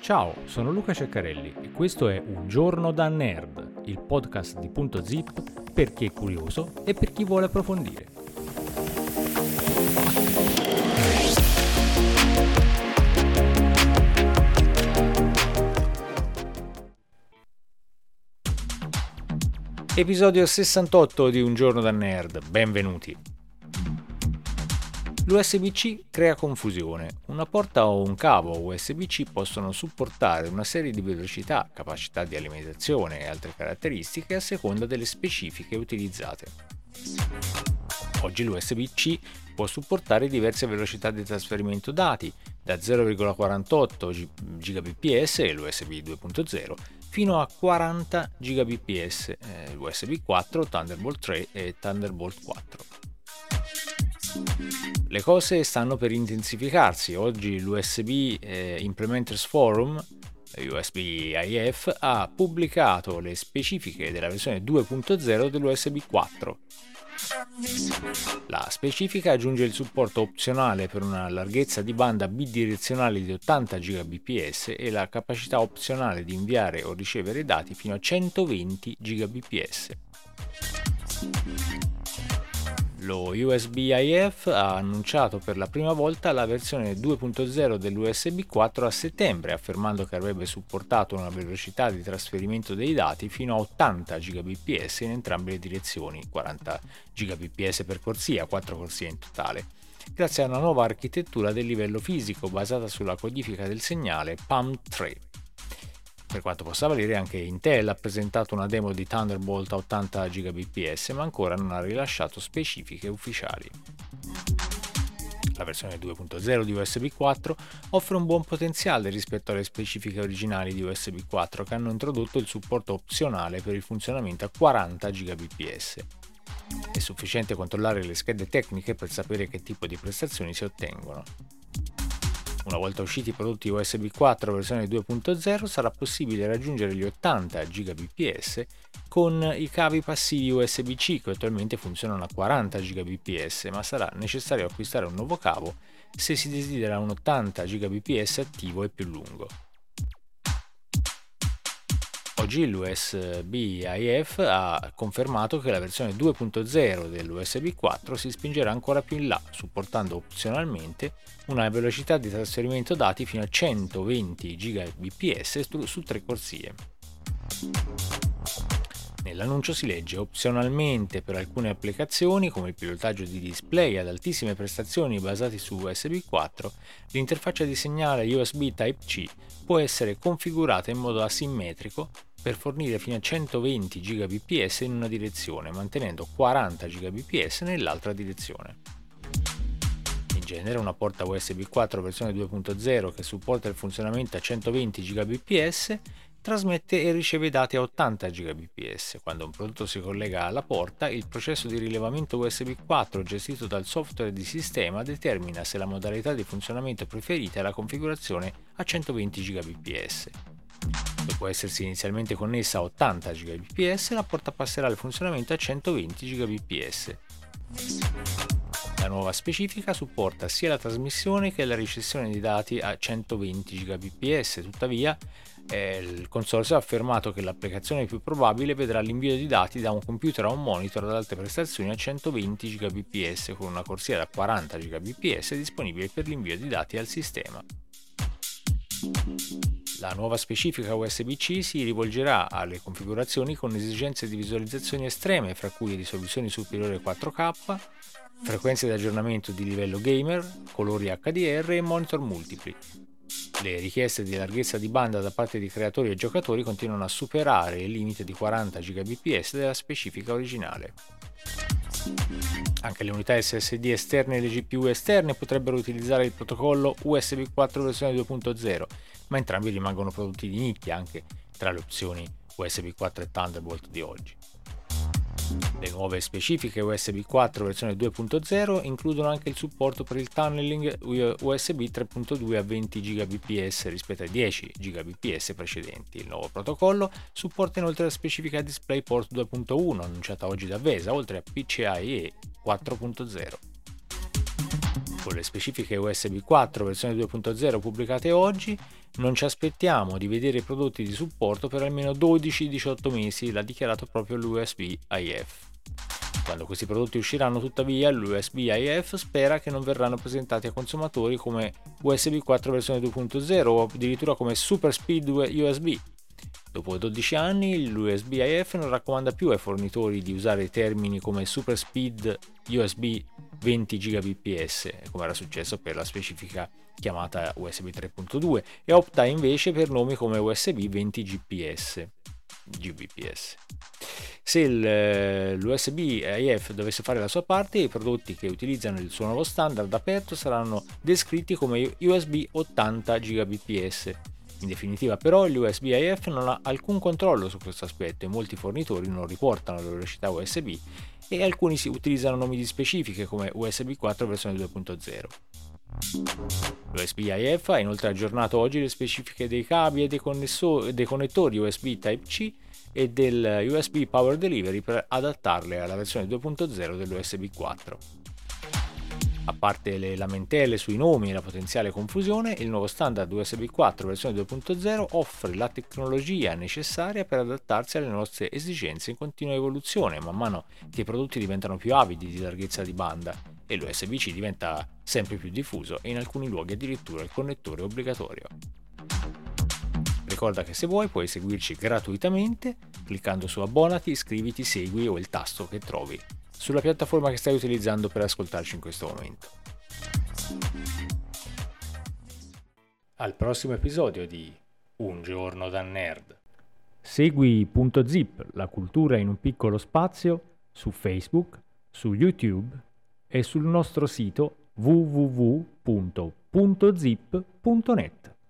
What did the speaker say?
Ciao, sono Luca Ceccarelli e questo è Un giorno da nerd, il podcast di Punto Zip per chi è curioso e per chi vuole approfondire. Episodio 68 di Un giorno da nerd, benvenuti. L'USB-C crea confusione. Una porta o un cavo USB-C possono supportare una serie di velocità, capacità di alimentazione e altre caratteristiche a seconda delle specifiche utilizzate. Oggi l'USB-C può supportare diverse velocità di trasferimento dati, da 0,48 Gbps l'USB 2.0 fino a 40 Gbps eh, USB 4, Thunderbolt 3 e Thunderbolt 4. Le cose stanno per intensificarsi. Oggi l'USB eh, Implementers Forum, USB IF, ha pubblicato le specifiche della versione 2.0 dell'USB 4. La specifica aggiunge il supporto opzionale per una larghezza di banda bidirezionale di 80 Gbps e la capacità opzionale di inviare o ricevere dati fino a 120 Gbps. Lo USB IF ha annunciato per la prima volta la versione 2.0 dell'USB 4 a settembre, affermando che avrebbe supportato una velocità di trasferimento dei dati fino a 80 Gbps in entrambe le direzioni, 40 Gbps per corsia, 4 corsie in totale, grazie a una nuova architettura del livello fisico basata sulla codifica del segnale PAM3. Per quanto possa valere, anche Intel ha presentato una demo di Thunderbolt a 80 Gbps, ma ancora non ha rilasciato specifiche ufficiali. La versione 2.0 di USB 4 offre un buon potenziale rispetto alle specifiche originali di USB 4 che hanno introdotto il supporto opzionale per il funzionamento a 40 Gbps. È sufficiente controllare le schede tecniche per sapere che tipo di prestazioni si ottengono. Una volta usciti i prodotti USB 4 versione 2.0 sarà possibile raggiungere gli 80 Gbps con i cavi passivi USB-C che attualmente funzionano a 40 Gbps, ma sarà necessario acquistare un nuovo cavo se si desidera un 80 Gbps attivo e più lungo. Oggi l'USB IF ha confermato che la versione 2.0 dell'USB 4 si spingerà ancora più in là, supportando opzionalmente una velocità di trasferimento dati fino a 120 Gbps su tre corsie. Nell'annuncio si legge opzionalmente per alcune applicazioni come il pilotaggio di display ad altissime prestazioni basati su USB 4, l'interfaccia di segnale USB Type-C può essere configurata in modo asimmetrico per fornire fino a 120 Gbps in una direzione, mantenendo 40 Gbps nell'altra direzione. In genere una porta USB 4 versione 2.0 che supporta il funzionamento a 120 Gbps trasmette e riceve dati a 80 Gbps. Quando un prodotto si collega alla porta, il processo di rilevamento USB 4 gestito dal software di sistema determina se la modalità di funzionamento preferita è la configurazione a 120 Gbps. Dopo essersi inizialmente connessa a 80 Gbps, la porta passerà al funzionamento a 120 Gbps. La nuova specifica supporta sia la trasmissione che la ricezione di dati a 120 Gbps, tuttavia eh, il consorzio ha affermato che l'applicazione più probabile vedrà l'invio di dati da un computer a un monitor ad alte prestazioni a 120 Gbps con una corsia da 40 Gbps disponibile per l'invio di dati al sistema. La nuova specifica USB-C si rivolgerà alle configurazioni con esigenze di visualizzazione estreme, fra cui risoluzioni superiori a 4K, frequenze di aggiornamento di livello gamer, colori HDR e monitor multipli. Le richieste di larghezza di banda da parte di creatori e giocatori continuano a superare il limite di 40 Gbps della specifica originale. Anche le unità SSD esterne e le GPU esterne potrebbero utilizzare il protocollo USB 4 versione 2.0, ma entrambi rimangono prodotti di nicchia anche tra le opzioni USB 4 e Thunderbolt di oggi. Le nuove specifiche USB 4 versione 2.0 includono anche il supporto per il tunneling USB 3.2 a 20 Gbps rispetto ai 10 Gbps precedenti. Il nuovo protocollo supporta inoltre la specifica DisplayPort 2.1 annunciata oggi da VESA, oltre a PCIe 4.0. con le specifiche USB 4 versione 2.0 pubblicate oggi, non ci aspettiamo di vedere prodotti di supporto per almeno 12-18 mesi, l'ha dichiarato proprio l'USB IF. Quando questi prodotti usciranno tuttavia, l'USB IF spera che non verranno presentati a consumatori come USB 4 versione 2.0 o addirittura come Super Speed USB. Dopo 12 anni l'USB IF non raccomanda più ai fornitori di usare termini come Super Speed USB 20 Gbps, come era successo per la specifica chiamata USB 3.2, e opta invece per nomi come USB 20 GPS. Gbps. Se eh, l'USB IF dovesse fare la sua parte, i prodotti che utilizzano il suo nuovo standard aperto saranno descritti come USB 80 Gbps. In definitiva però l'USB IF non ha alcun controllo su questo aspetto e molti fornitori non riportano la velocità USB e alcuni si utilizzano nomi di specifiche come USB 4 versione 2.0. L'USB IF ha inoltre aggiornato oggi le specifiche dei cavi e dei, dei connettori USB Type-C e del USB Power Delivery per adattarle alla versione 2.0 dell'USB 4. A parte le lamentele sui nomi e la potenziale confusione, il nuovo standard USB 4 versione 2.0 offre la tecnologia necessaria per adattarsi alle nostre esigenze in continua evoluzione, man mano che i prodotti diventano più avidi di larghezza di banda e l'USB-C diventa sempre più diffuso e in alcuni luoghi addirittura il connettore obbligatorio. Ricorda che se vuoi puoi seguirci gratuitamente cliccando su abbonati, iscriviti, segui o il tasto che trovi sulla piattaforma che stai utilizzando per ascoltarci in questo momento. Al prossimo episodio di Un giorno da nerd. Segui Punto Zip, la cultura in un piccolo spazio, su Facebook, su YouTube e sul nostro sito www.zip.net.